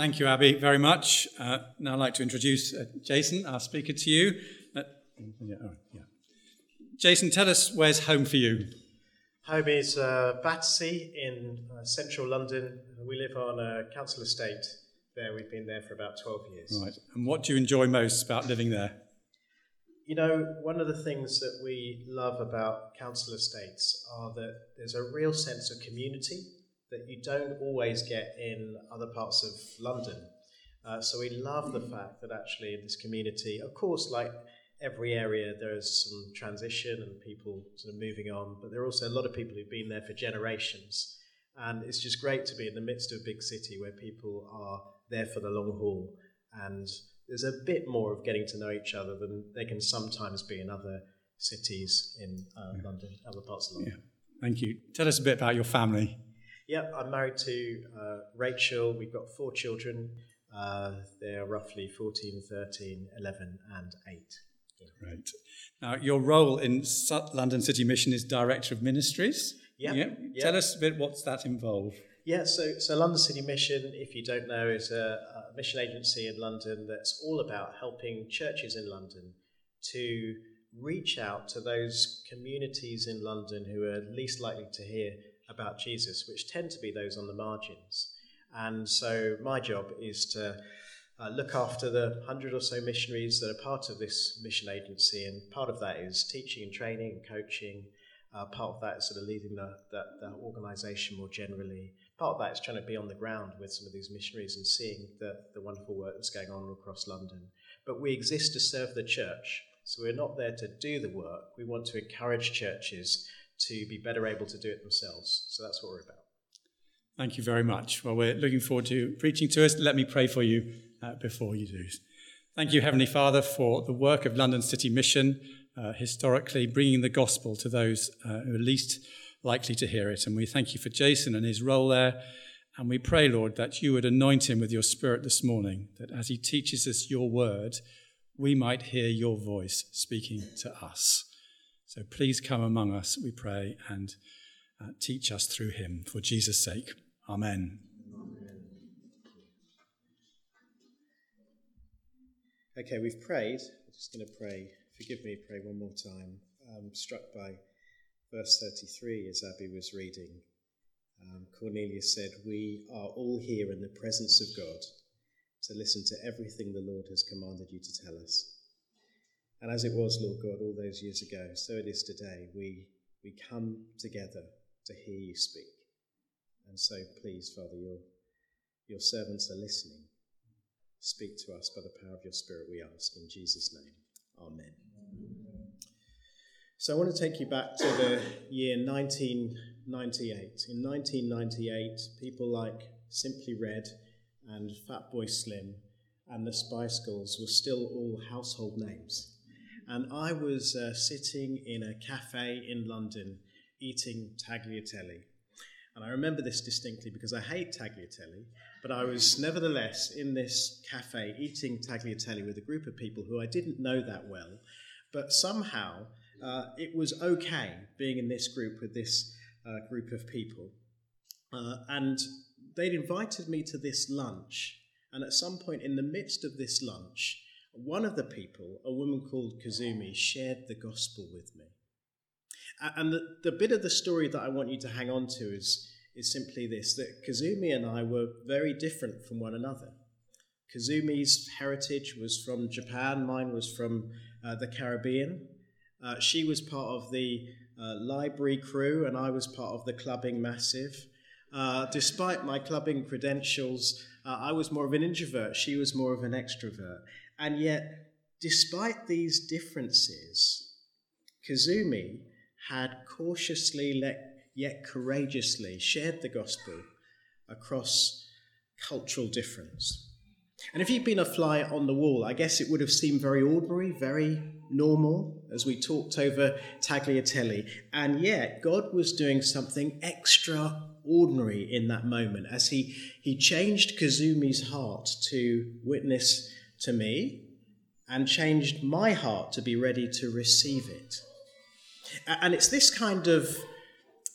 Thank you, Abby, very much. Uh, now I'd like to introduce uh, Jason, our speaker, to you. Uh, yeah, yeah. Jason, tell us where's home for you? Home is uh, Battersea in uh, central London. We live on a council estate there. We've been there for about 12 years. Right. And what do you enjoy most about living there? You know, one of the things that we love about council estates are that there's a real sense of community that you don't always get in other parts of London. Uh, so we love the fact that actually this community, of course, like every area, there's some transition and people sort of moving on, but there are also a lot of people who've been there for generations. And it's just great to be in the midst of a big city where people are there for the long haul. And there's a bit more of getting to know each other than they can sometimes be in other cities in uh, yeah. London, other parts of London. Yeah. Thank you. Tell us a bit about your family. Yeah, I'm married to uh, Rachel. We've got four children. Uh, they're roughly 14, 13, 11, and 8. Right. Now, your role in London City Mission is Director of Ministries. Yeah. yeah. Tell us a bit what's that involve? Yeah, so, so London City Mission, if you don't know, is a, a mission agency in London that's all about helping churches in London to reach out to those communities in London who are least likely to hear about Jesus, which tend to be those on the margins. And so my job is to uh, look after the hundred or so missionaries that are part of this mission agency, and part of that is teaching and training and coaching. Uh, part of that is sort of leading the, the, the organisation more generally. Part of that is trying to be on the ground with some of these missionaries and seeing the, the wonderful work that's going on across London. But we exist to serve the church, so we're not there to do the work. We want to encourage churches to be better able to do it themselves. So that's what we're about. Thank you very much. Well, we're looking forward to preaching to us. Let me pray for you uh, before you do. Thank you, Heavenly Father, for the work of London City Mission, uh, historically bringing the gospel to those uh, who are least likely to hear it. And we thank you for Jason and his role there. And we pray, Lord, that you would anoint him with your spirit this morning, that as he teaches us your word, we might hear your voice speaking to us. So please come among us, we pray, and uh, teach us through him for Jesus' sake. Amen. Okay, we've prayed. I'm just going to pray. Forgive me, pray one more time. I'm struck by verse 33 as Abby was reading. Um, Cornelius said, We are all here in the presence of God to listen to everything the Lord has commanded you to tell us. And as it was, Lord God, all those years ago, so it is today. We, we come together to hear you speak. And so, please, Father, your, your servants are listening. Speak to us by the power of your Spirit, we ask. In Jesus' name, Amen. So, I want to take you back to the year 1998. In 1998, people like Simply Red and Fatboy Slim and the Spice Girls were still all household names and I was uh, sitting in a cafe in London eating tagliatelle. And I remember this distinctly because I hate tagliatelle, but I was nevertheless in this cafe eating tagliatelle with a group of people who I didn't know that well, but somehow uh, it was okay being in this group with this uh, group of people. Uh, and they'd invited me to this lunch, and at some point in the midst of this lunch, one of the people, a woman called Kazumi, shared the gospel with me. And the, the bit of the story that I want you to hang on to is, is simply this that Kazumi and I were very different from one another. Kazumi's heritage was from Japan, mine was from uh, the Caribbean. Uh, she was part of the uh, library crew, and I was part of the clubbing massive. Uh, despite my clubbing credentials, uh, I was more of an introvert, she was more of an extrovert. And yet, despite these differences, Kazumi had cautiously yet courageously shared the gospel across cultural difference. And if you'd been a fly on the wall, I guess it would have seemed very ordinary, very normal as we talked over Tagliatelle. And yet, God was doing something extraordinary in that moment as he, he changed Kazumi's heart to witness to me and changed my heart to be ready to receive it. And it's this kind of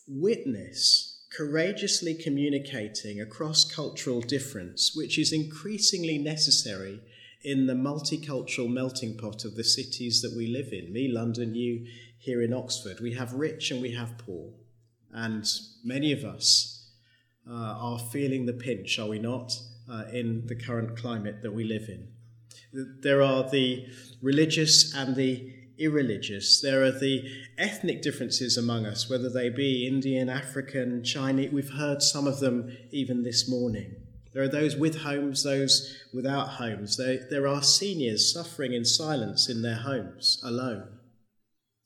witness courageously communicating across cultural difference, which is increasingly necessary in the multicultural melting pot of the cities that we live in. Me, London, you here in Oxford. We have rich and we have poor. And many of us uh, are feeling the pinch, are we not, uh, in the current climate that we live in. There are the religious and the irreligious. There are the ethnic differences among us, whether they be Indian, African, Chinese. We've heard some of them even this morning. There are those with homes, those without homes. There, there are seniors suffering in silence in their homes, alone.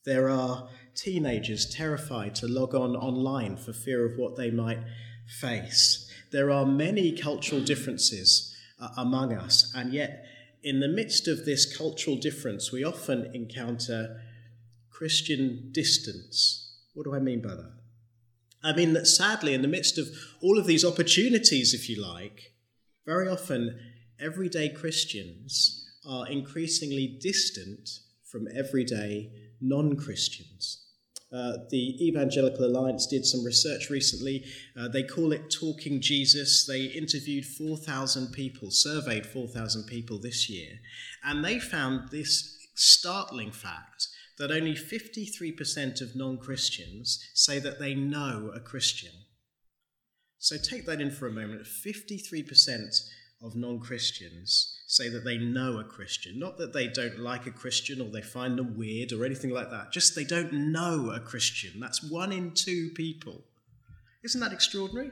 There are teenagers terrified to log on online for fear of what they might face. There are many cultural differences uh, among us, and yet in the midst of this cultural difference, we often encounter Christian distance. What do I mean by that? I mean that sadly, in the midst of all of these opportunities, if you like, very often everyday Christians are increasingly distant from everyday non Christians. Uh, the Evangelical Alliance did some research recently. Uh, they call it Talking Jesus. They interviewed 4,000 people, surveyed 4,000 people this year, and they found this startling fact that only 53% of non Christians say that they know a Christian. So take that in for a moment 53% of non Christians say that they know a Christian. Not that they don't like a Christian or they find them weird or anything like that, just they don't know a Christian. That's one in two people. Isn't that extraordinary?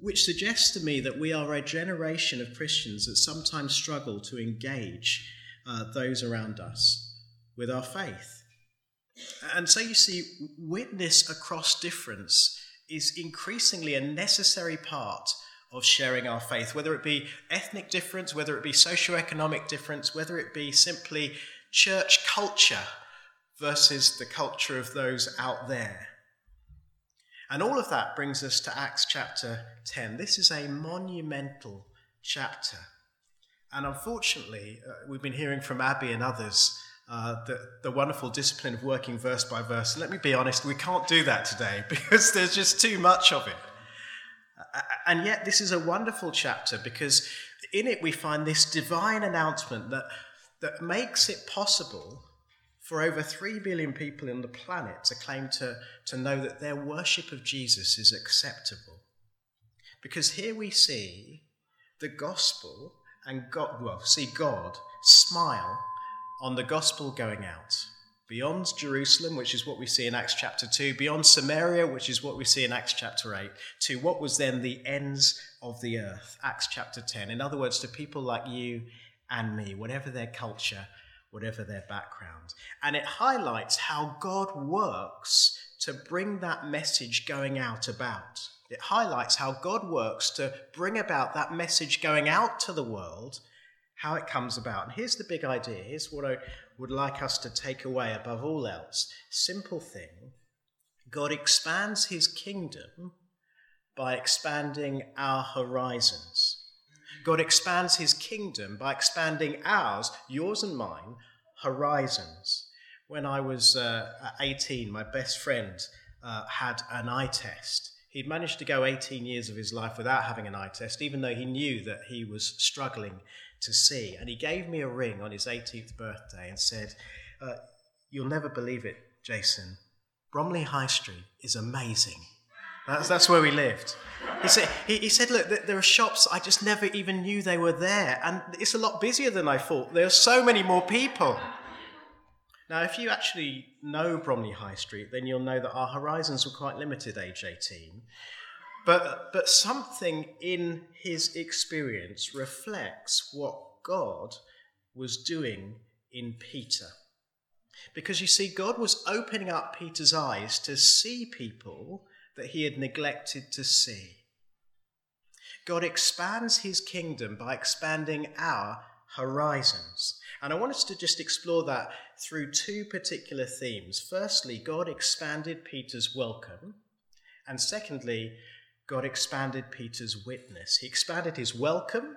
Which suggests to me that we are a generation of Christians that sometimes struggle to engage uh, those around us with our faith. And so you see, witness across difference is increasingly a necessary part of sharing our faith, whether it be ethnic difference, whether it be socio-economic difference, whether it be simply church culture versus the culture of those out there. And all of that brings us to Acts chapter 10. This is a monumental chapter. And unfortunately, uh, we've been hearing from Abby and others uh, the, the wonderful discipline of working verse by verse. And let me be honest, we can't do that today because there's just too much of it. And yet, this is a wonderful chapter because in it we find this divine announcement that, that makes it possible for over 3 billion people on the planet to claim to, to know that their worship of Jesus is acceptable. Because here we see the gospel and God, well, see God smile on the gospel going out beyond Jerusalem, which is what we see in Acts chapter 2, beyond Samaria, which is what we see in Acts chapter 8, to what was then the ends of the earth, Acts chapter 10. In other words, to people like you and me, whatever their culture, whatever their background. And it highlights how God works to bring that message going out about. It highlights how God works to bring about that message going out to the world, how it comes about. And here's the big idea. Here's what I would like us to take away above all else. Simple thing God expands his kingdom by expanding our horizons. God expands his kingdom by expanding ours, yours and mine, horizons. When I was uh, 18, my best friend uh, had an eye test. He'd managed to go 18 years of his life without having an eye test, even though he knew that he was struggling to see. And he gave me a ring on his 18th birthday and said, uh, You'll never believe it, Jason. Bromley High Street is amazing. That's, that's where we lived. He said, he, he said, Look, there are shops I just never even knew they were there. And it's a lot busier than I thought. There are so many more people. Now, if you actually know Bromley High Street, then you'll know that our horizons were quite limited age 18. But, but something in his experience reflects what God was doing in Peter. Because you see, God was opening up Peter's eyes to see people that he had neglected to see. God expands his kingdom by expanding our horizons. And I want us to just explore that through two particular themes. Firstly, God expanded Peter's welcome. And secondly, God expanded Peter's witness. He expanded his welcome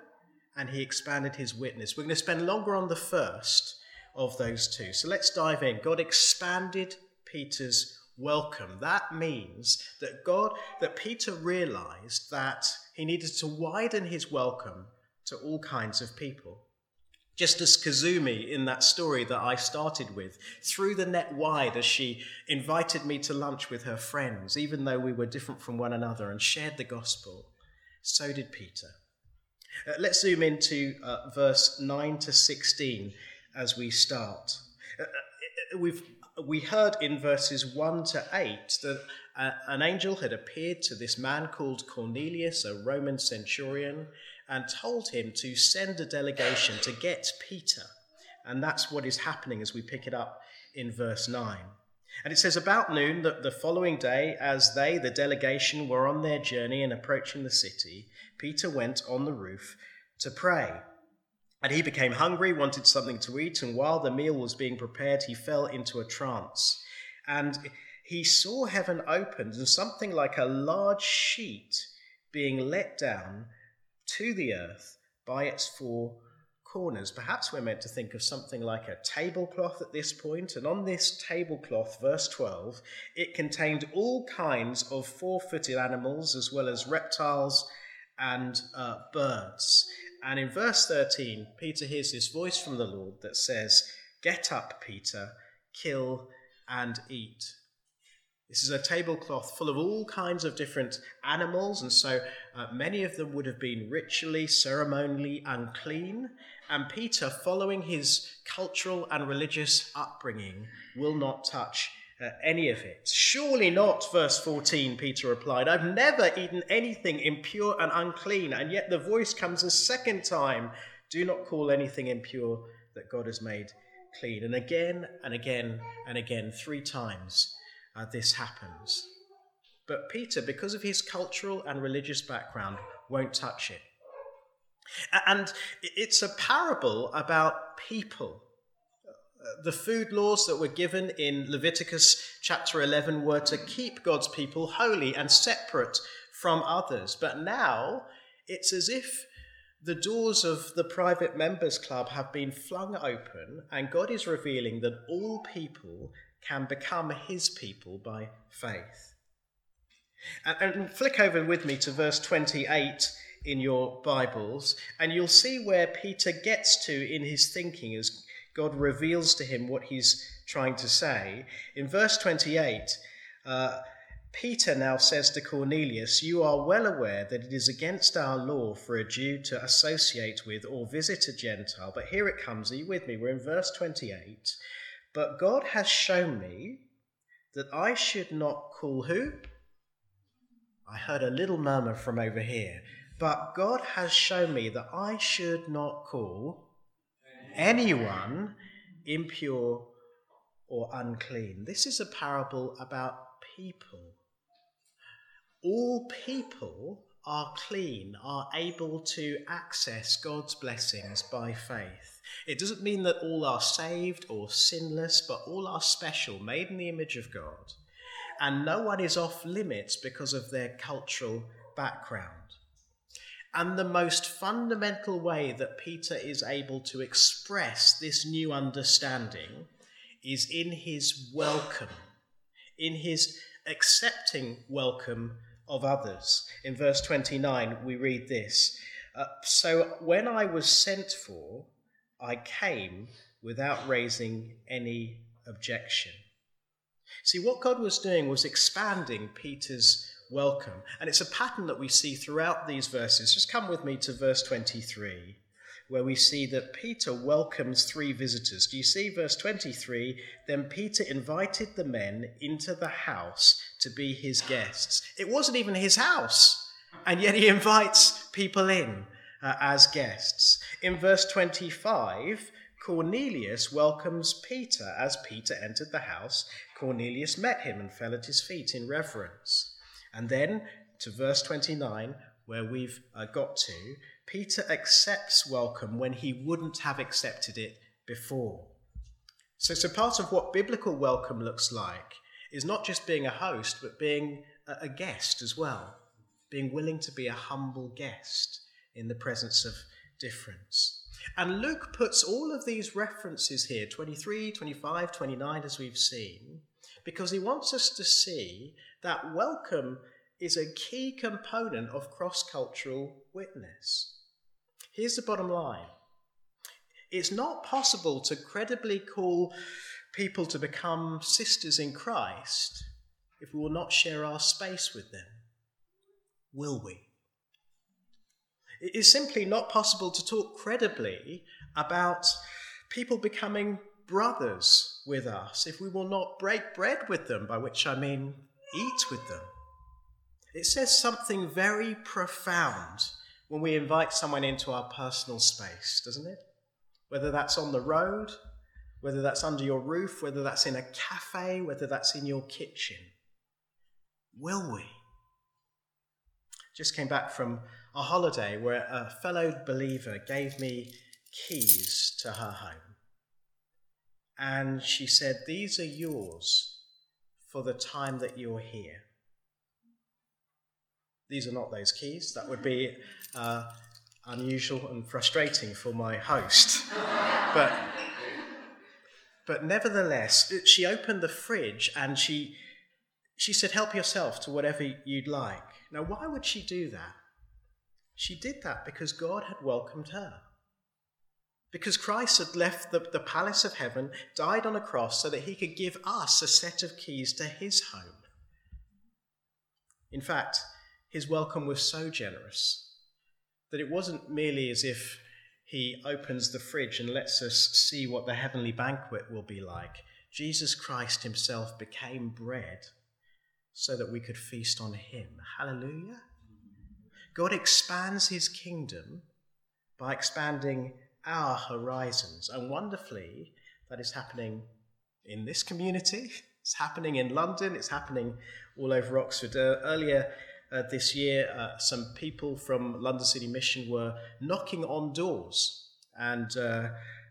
and he expanded his witness. We're going to spend longer on the first of those two. So let's dive in. God expanded Peter's welcome, that means that God, that Peter realized that he needed to widen his welcome to all kinds of people. Just as Kazumi in that story that I started with threw the net wide as she invited me to lunch with her friends, even though we were different from one another, and shared the gospel, so did Peter. Uh, let's zoom into uh, verse 9 to 16 as we start. Uh, uh we've we heard in verses 1 to 8 that uh, an angel had appeared to this man called Cornelius, a Roman centurion, and told him to send a delegation to get Peter. And that's what is happening as we pick it up in verse 9. And it says, About noon that the following day, as they, the delegation, were on their journey and approaching the city, Peter went on the roof to pray. And he became hungry, wanted something to eat, and while the meal was being prepared, he fell into a trance. And he saw heaven opened and something like a large sheet being let down to the earth by its four corners. Perhaps we're meant to think of something like a tablecloth at this point, and on this tablecloth, verse 12, it contained all kinds of four footed animals as well as reptiles and uh, birds. And in verse 13, Peter hears this voice from the Lord that says, Get up, Peter, kill and eat. This is a tablecloth full of all kinds of different animals, and so uh, many of them would have been ritually, ceremonially unclean. And Peter, following his cultural and religious upbringing, will not touch uh, any of it. Surely not, verse 14, Peter replied. I've never eaten anything impure and unclean. And yet the voice comes a second time Do not call anything impure that God has made clean. And again and again and again, three times, uh, this happens. But Peter, because of his cultural and religious background, won't touch it. And it's a parable about people the food laws that were given in Leviticus chapter 11 were to keep God's people holy and separate from others. But now it's as if the doors of the private members club have been flung open, and God is revealing that all people can become his people by faith. And, and, flick over with me to verse 28 in your Bibles, and you'll see where Peter gets to in his thinking as God reveals to him what he's trying to say. In verse 28, uh, Peter now says to Cornelius, You are well aware that it is against our law for a Jew to associate with or visit a Gentile. But here it comes. Are you with me? We're in verse 28. But God has shown me that I should not call who? I heard a little murmur from over here. But God has shown me that I should not call anyone impure or unclean. This is a parable about people. All people are clean, are able to access God's blessings by faith. It doesn't mean that all are saved or sinless, but all are special, made in the image of God. And no one is off limits because of their cultural background. And the most fundamental way that Peter is able to express this new understanding is in his welcome, in his accepting welcome of others. In verse 29, we read this uh, So when I was sent for, I came without raising any objection. See, what God was doing was expanding Peter's welcome. And it's a pattern that we see throughout these verses. Just come with me to verse 23, where we see that Peter welcomes three visitors. Do you see verse 23? Then Peter invited the men into the house to be his guests. It wasn't even his house, and yet he invites people in uh, as guests. In verse 25, Cornelius welcomes Peter. As Peter entered the house, Cornelius met him and fell at his feet in reverence. And then to verse 29, where we've uh, got to, Peter accepts welcome when he wouldn't have accepted it before. So, so part of what biblical welcome looks like is not just being a host, but being a, a guest as well, being willing to be a humble guest in the presence of difference. And Luke puts all of these references here 23, 25, 29, as we've seen because he wants us to see that welcome is a key component of cross cultural witness. Here's the bottom line it's not possible to credibly call people to become sisters in Christ if we will not share our space with them. Will we? It is simply not possible to talk credibly about people becoming brothers with us if we will not break bread with them, by which I mean eat with them. It says something very profound when we invite someone into our personal space, doesn't it? Whether that's on the road, whether that's under your roof, whether that's in a cafe, whether that's in your kitchen. Will we? Just came back from a holiday where a fellow believer gave me keys to her home. And she said, These are yours for the time that you're here. These are not those keys. That would be uh, unusual and frustrating for my host. but, but nevertheless, she opened the fridge and she, she said, Help yourself to whatever you'd like. Now, why would she do that? She did that because God had welcomed her. Because Christ had left the, the palace of heaven, died on a cross so that he could give us a set of keys to his home. In fact, his welcome was so generous that it wasn't merely as if he opens the fridge and lets us see what the heavenly banquet will be like. Jesus Christ himself became bread so that we could feast on him. Hallelujah. God expands his kingdom by expanding our horizons. And wonderfully, that is happening in this community. It's happening in London. It's happening all over Oxford. Uh, earlier uh, this year, uh, some people from London City Mission were knocking on doors. And uh,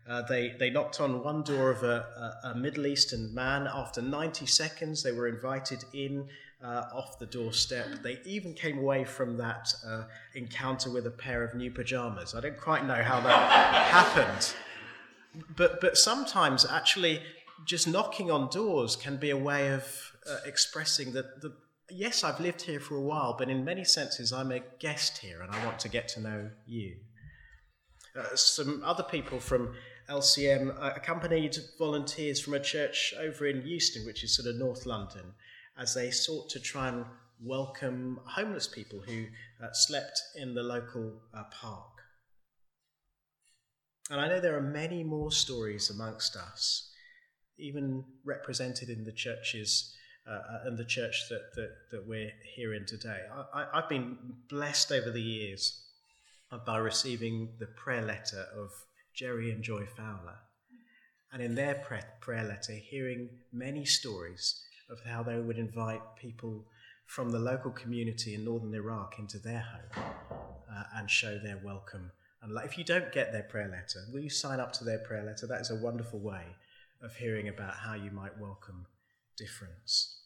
uh, they, they knocked on one door of a, a, a Middle Eastern man. After 90 seconds, they were invited in uh, off the doorstep. They even came away from that uh, encounter with a pair of new pajamas. I don't quite know how that happened. But, but sometimes, actually, just knocking on doors can be a way of uh, expressing that, the, yes, I've lived here for a while, but in many senses, I'm a guest here and I want to get to know you. Uh, some other people from LCM uh, accompanied volunteers from a church over in Euston, which is sort of North London, as they sought to try and welcome homeless people who uh, slept in the local uh, park. And I know there are many more stories amongst us, even represented in the churches uh, uh and the church that, that, that we're here in today. I, have been blessed over the years by receiving the prayer letter of Jerry and Joy Fowler. And in their prayer letter, hearing many stories of how they would invite people from the local community in northern Iraq into their home uh, and show their welcome. And if you don't get their prayer letter, will you sign up to their prayer letter? That is a wonderful way of hearing about how you might welcome difference.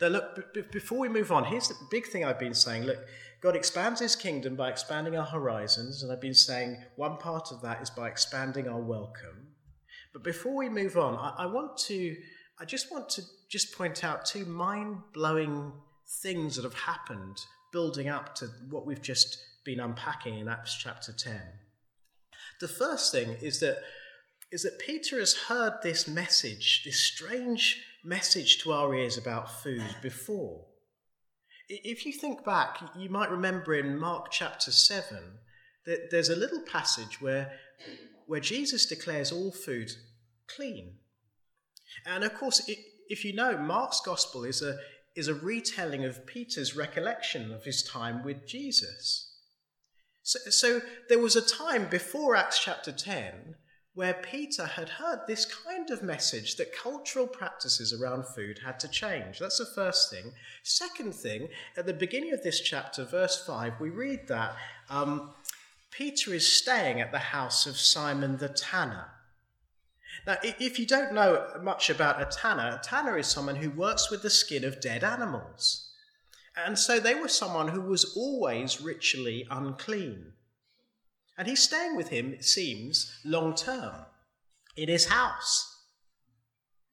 Now, look, b- before we move on, here's the big thing I've been saying. Look, God expands his kingdom by expanding our horizons, and I've been saying one part of that is by expanding our welcome. But before we move on, I, I want to I just want to just point out two mind blowing things that have happened building up to what we've just been unpacking in Acts chapter 10. The first thing is that, is that Peter has heard this message, this strange message to our ears about food before. If you think back, you might remember in Mark chapter 7 that there's a little passage where, where Jesus declares all food clean. And of course, if you know, Mark's gospel is a, is a retelling of Peter's recollection of his time with Jesus. So, so there was a time before Acts chapter 10 where Peter had heard this kind of message that cultural practices around food had to change. That's the first thing. Second thing, at the beginning of this chapter, verse 5, we read that um, Peter is staying at the house of Simon the tanner. Now, if you don't know much about a tanner, a tanner is someone who works with the skin of dead animals. And so they were someone who was always ritually unclean. And he's staying with him, it seems, long term in his house.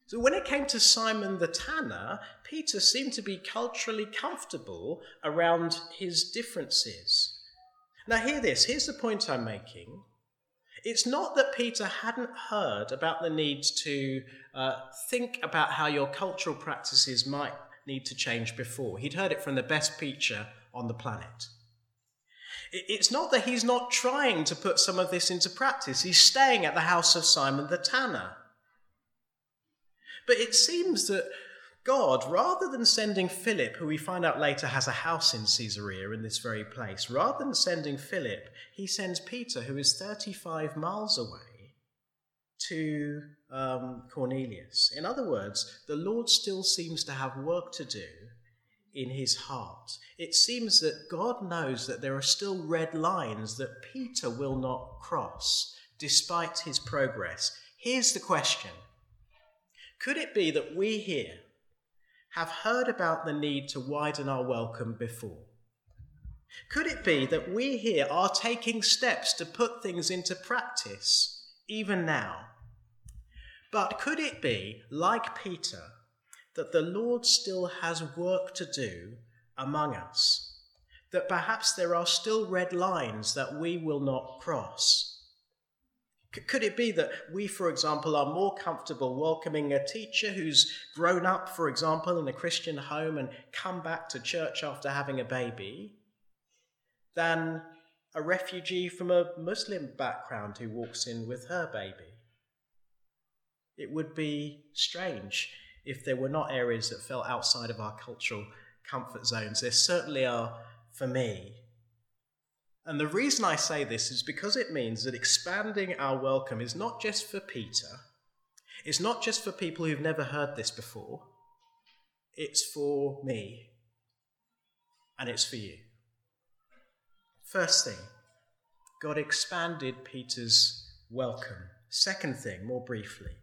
So when it came to Simon the tanner, Peter seemed to be culturally comfortable around his differences. Now, hear this here's the point I'm making. It's not that Peter hadn't heard about the need to uh, think about how your cultural practices might need to change before. He'd heard it from the best preacher on the planet. It's not that he's not trying to put some of this into practice. He's staying at the house of Simon the tanner. But it seems that God, rather than sending Philip, who we find out later has a house in Caesarea in this very place, rather than sending Philip, he sends Peter, who is 35 miles away, to um, Cornelius. In other words, the Lord still seems to have work to do in his heart. It seems that God knows that there are still red lines that Peter will not cross despite his progress. Here's the question Could it be that we here have heard about the need to widen our welcome before? Could it be that we here are taking steps to put things into practice even now? But could it be, like Peter, that the Lord still has work to do among us, that perhaps there are still red lines that we will not cross. Could it be that we, for example, are more comfortable welcoming a teacher who's grown up, for example, in a Christian home and come back to church after having a baby, than a refugee from a Muslim background who walks in with her baby? It would be strange if there were not areas that fell outside of our cultural comfort zones. There certainly are for me. And the reason I say this is because it means that expanding our welcome is not just for Peter, it's not just for people who've never heard this before, it's for me, and it's for you. First thing, God expanded Peter's welcome. Second thing, more briefly,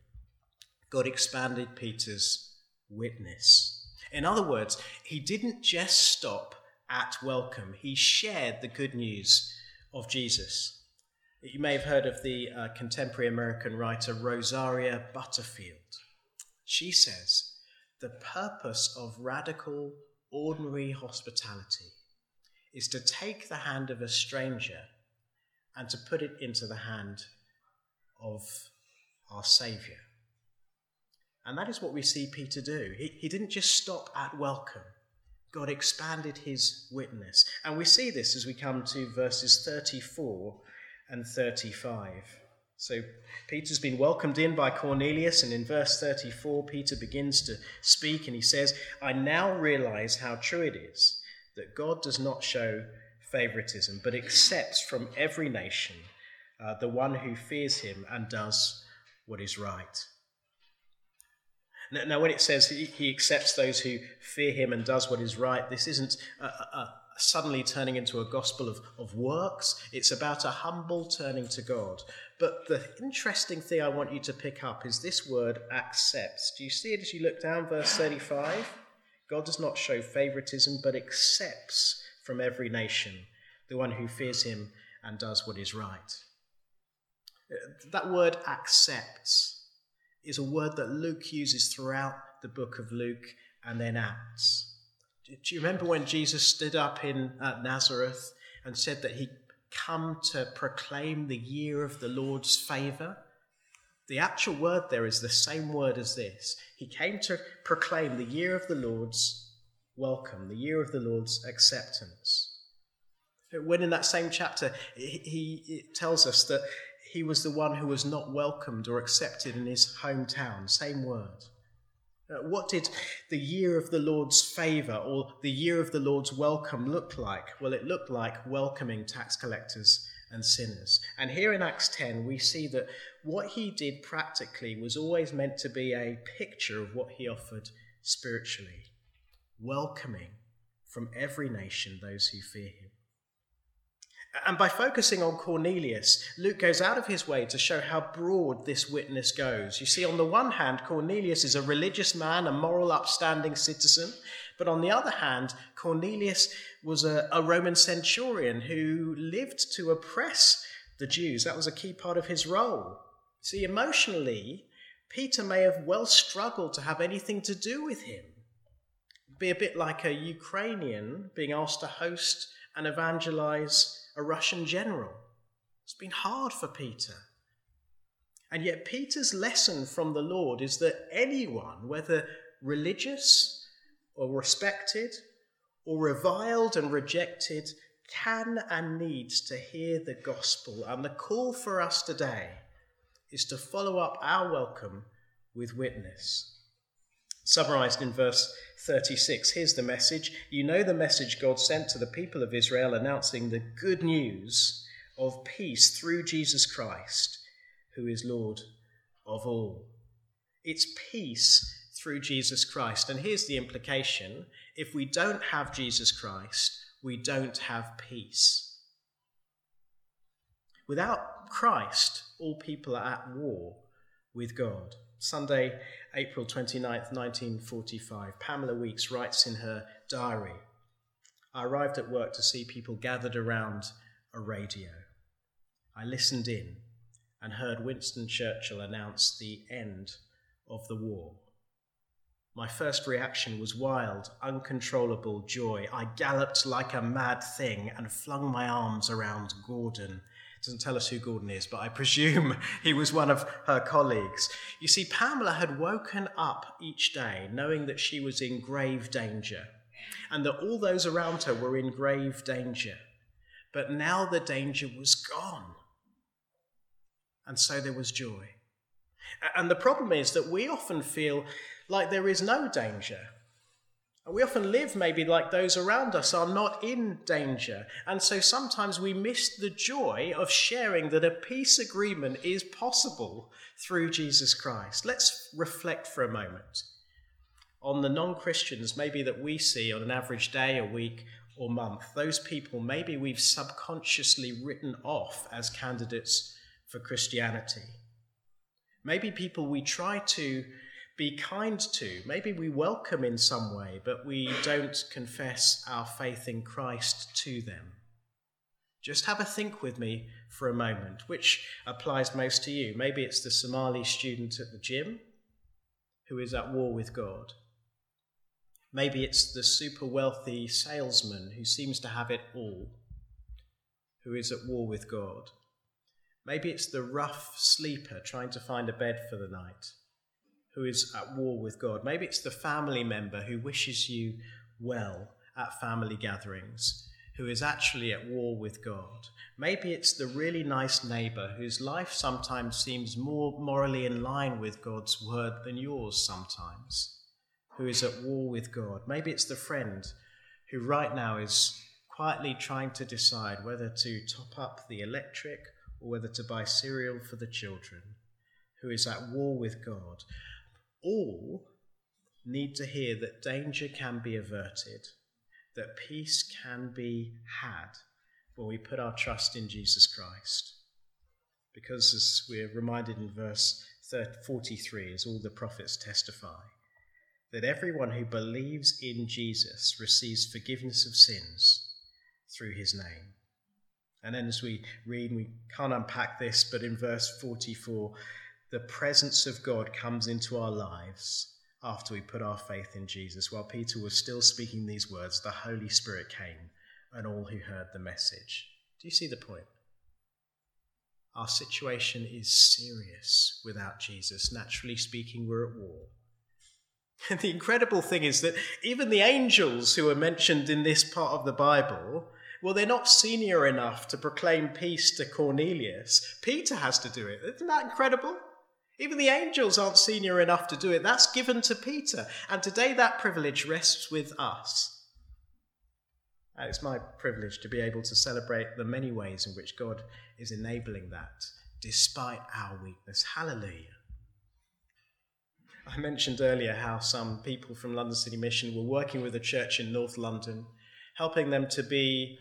God expanded Peter's witness. In other words, he didn't just stop at welcome, he shared the good news of Jesus. You may have heard of the uh, contemporary American writer Rosaria Butterfield. She says, The purpose of radical, ordinary hospitality is to take the hand of a stranger and to put it into the hand of our Saviour. And that is what we see Peter do. He, he didn't just stop at welcome, God expanded his witness. And we see this as we come to verses 34 and 35. So Peter's been welcomed in by Cornelius, and in verse 34, Peter begins to speak and he says, I now realize how true it is that God does not show favoritism, but accepts from every nation uh, the one who fears him and does what is right. Now, when it says he accepts those who fear him and does what is right, this isn't a, a, suddenly turning into a gospel of, of works. It's about a humble turning to God. But the interesting thing I want you to pick up is this word accepts. Do you see it as you look down, verse 35? God does not show favoritism, but accepts from every nation the one who fears him and does what is right. Uh, that word accepts is a word that Luke uses throughout the book of Luke and then Acts. Do you remember when Jesus stood up in uh, Nazareth and said that he'd come to proclaim the year of the Lord's favour? The actual word there is the same word as this. He came to proclaim the year of the Lord's welcome, the year of the Lord's acceptance. When in that same chapter, he, he tells us that he was the one who was not welcomed or accepted in his hometown. Same word. Uh, what did the year of the Lord's favour or the year of the Lord's welcome look like? Well, it looked like welcoming tax collectors and sinners. And here in Acts 10, we see that what he did practically was always meant to be a picture of what he offered spiritually welcoming from every nation those who fear him. And by focusing on Cornelius, Luke goes out of his way to show how broad this witness goes. You see, on the one hand, Cornelius is a religious man, a moral, upstanding citizen. But on the other hand, Cornelius was a, a Roman centurion who lived to oppress the Jews. That was a key part of his role. See, emotionally, Peter may have well struggled to have anything to do with him. It'd be a bit like a Ukrainian being asked to host and evangelize a Russian general. It's been hard for Peter. And yet, Peter's lesson from the Lord is that anyone, whether religious or respected or reviled and rejected, can and needs to hear the gospel. And the call for us today is to follow up our welcome with witness. Summarized in verse 36, here's the message. You know the message God sent to the people of Israel announcing the good news of peace through Jesus Christ, who is Lord of all. It's peace through Jesus Christ. And here's the implication if we don't have Jesus Christ, we don't have peace. Without Christ, all people are at war with God. Sunday, April 29th, 1945, Pamela Weeks writes in her diary I arrived at work to see people gathered around a radio. I listened in and heard Winston Churchill announce the end of the war. My first reaction was wild, uncontrollable joy. I galloped like a mad thing and flung my arms around Gordon. Doesn't tell us who Gordon is, but I presume he was one of her colleagues. You see, Pamela had woken up each day knowing that she was in grave danger and that all those around her were in grave danger. But now the danger was gone. And so there was joy. And the problem is that we often feel like there is no danger. And we often live maybe like those around us are not in danger. And so sometimes we miss the joy of sharing that a peace agreement is possible through Jesus Christ. Let's reflect for a moment on the non Christians, maybe that we see on an average day, a week, or month. Those people, maybe we've subconsciously written off as candidates for Christianity. Maybe people we try to be kind to. Maybe we welcome in some way, but we don't confess our faith in Christ to them. Just have a think with me for a moment, which applies most to you. Maybe it's the Somali student at the gym who is at war with God. Maybe it's the super wealthy salesman who seems to have it all, who is at war with God. Maybe it's the rough sleeper trying to find a bed for the night who is at war with God. Maybe it's the family member who wishes you well at family gatherings, who is actually at war with God. Maybe it's the really nice neighbor whose life sometimes seems more morally in line with God's word than yours sometimes, who is at war with God. Maybe it's the friend who right now is quietly trying to decide whether to top up the electric or whether to buy cereal for the children, who is at war with God all need to hear that danger can be averted, that peace can be had when we put our trust in Jesus Christ. Because, as we're reminded in verse 43, as all the prophets testify, that everyone who believes in Jesus receives forgiveness of sins through his name. And then, as we read, we can't unpack this, but in verse 44, the presence of God comes into our lives after we put our faith in Jesus. While Peter was still speaking these words, the Holy Spirit came and all who heard the message. Do you see the point? Our situation is serious without Jesus. Naturally speaking, we're at war. And the incredible thing is that even the angels who are mentioned in this part of the Bible, well, they're not senior enough to proclaim peace to Cornelius. Peter has to do it. Isn't that incredible? Even the angels aren't senior enough to do it. That's given to Peter. And today that privilege rests with us. And it's my privilege to be able to celebrate the many ways in which God is enabling that despite our weakness. Hallelujah. I mentioned earlier how some people from London City Mission were working with a church in North London, helping them to be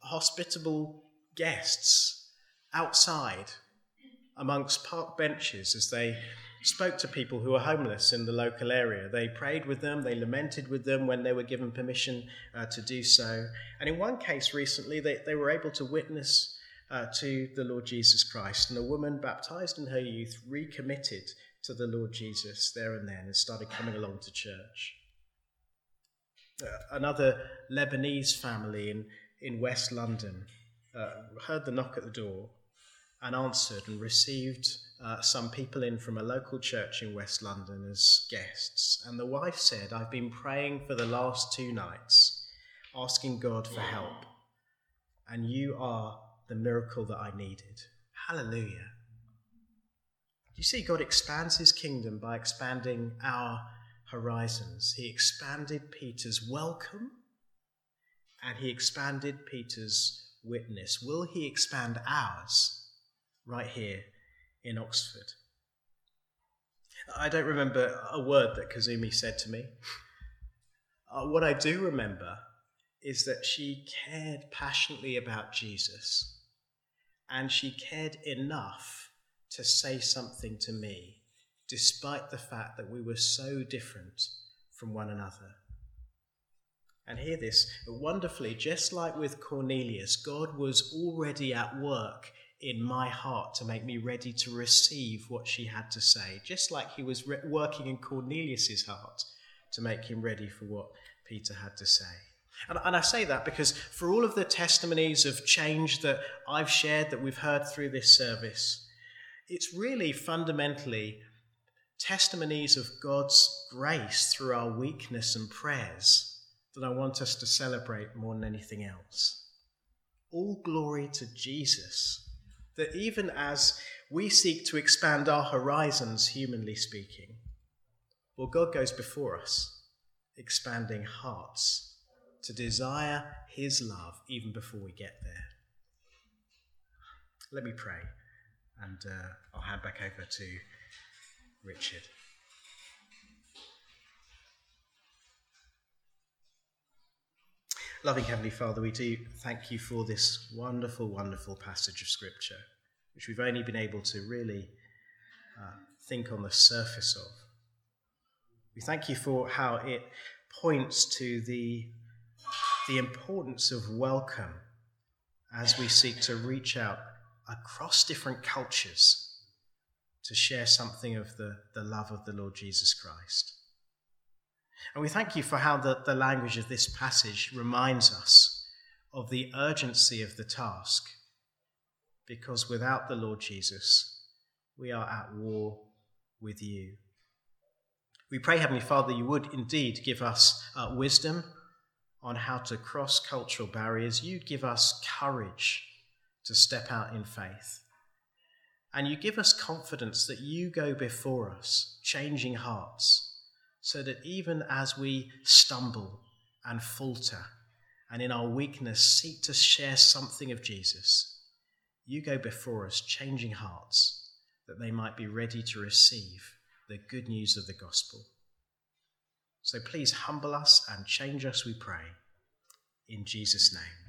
hospitable guests outside amongst park benches as they spoke to people who were homeless in the local area. They prayed with them, they lamented with them when they were given permission uh, to do so. And in one case recently, they, they were able to witness uh, to the Lord Jesus Christ. And a woman baptized in her youth recommitted to the Lord Jesus there and then and started coming along to church. Uh, another Lebanese family in, in West London uh, heard the knock at the door and answered and received uh, some people in from a local church in West London as guests. And the wife said, I've been praying for the last two nights, asking God for help. And you are the miracle that I needed. Hallelujah. You see, God expands his kingdom by expanding our horizons. He expanded Peter's welcome and he expanded Peter's witness. Will he expand ours right here in Oxford? I don't remember a word that Kazumi said to me. Uh, what I do remember is that she cared passionately about Jesus and she cared enough to say something to me, despite the fact that we were so different from one another. And hear this wonderfully, just like with Cornelius, God was already at work in my heart to make me ready to receive what she had to say, just like he was re- working in Cornelius's heart to make him ready for what Peter had to say. And, and I say that because for all of the testimonies of change that I've shared, that we've heard through this service, it's really fundamentally testimonies of God's grace through our weakness and prayers that I want us to celebrate more than anything else. All glory to Jesus, that even as we seek to expand our horizons, humanly speaking, well, God goes before us, expanding hearts to desire His love even before we get there. Let me pray, and uh, I'll hand back over to Richard. Loving Heavenly Father, we do thank you for this wonderful, wonderful passage of Scripture, which we've only been able to really uh, think on the surface of. We thank you for how it points to the the importance of welcome as we seek to reach out across different cultures to share something of the, the love of the Lord Jesus Christ. And we thank you for how the, the language of this passage reminds us of the urgency of the task, because without the Lord Jesus, we are at war with you. We pray, Heavenly Father, you would indeed give us uh, wisdom on how to cross cultural barriers. You give us courage to step out in faith. And you give us confidence that you go before us, changing hearts, so that even as we stumble and falter and in our weakness seek to share something of Jesus, you go before us, changing hearts, that they might be ready to receive the good news of the gospel. So please humble us and change us, we pray. In Jesus' name.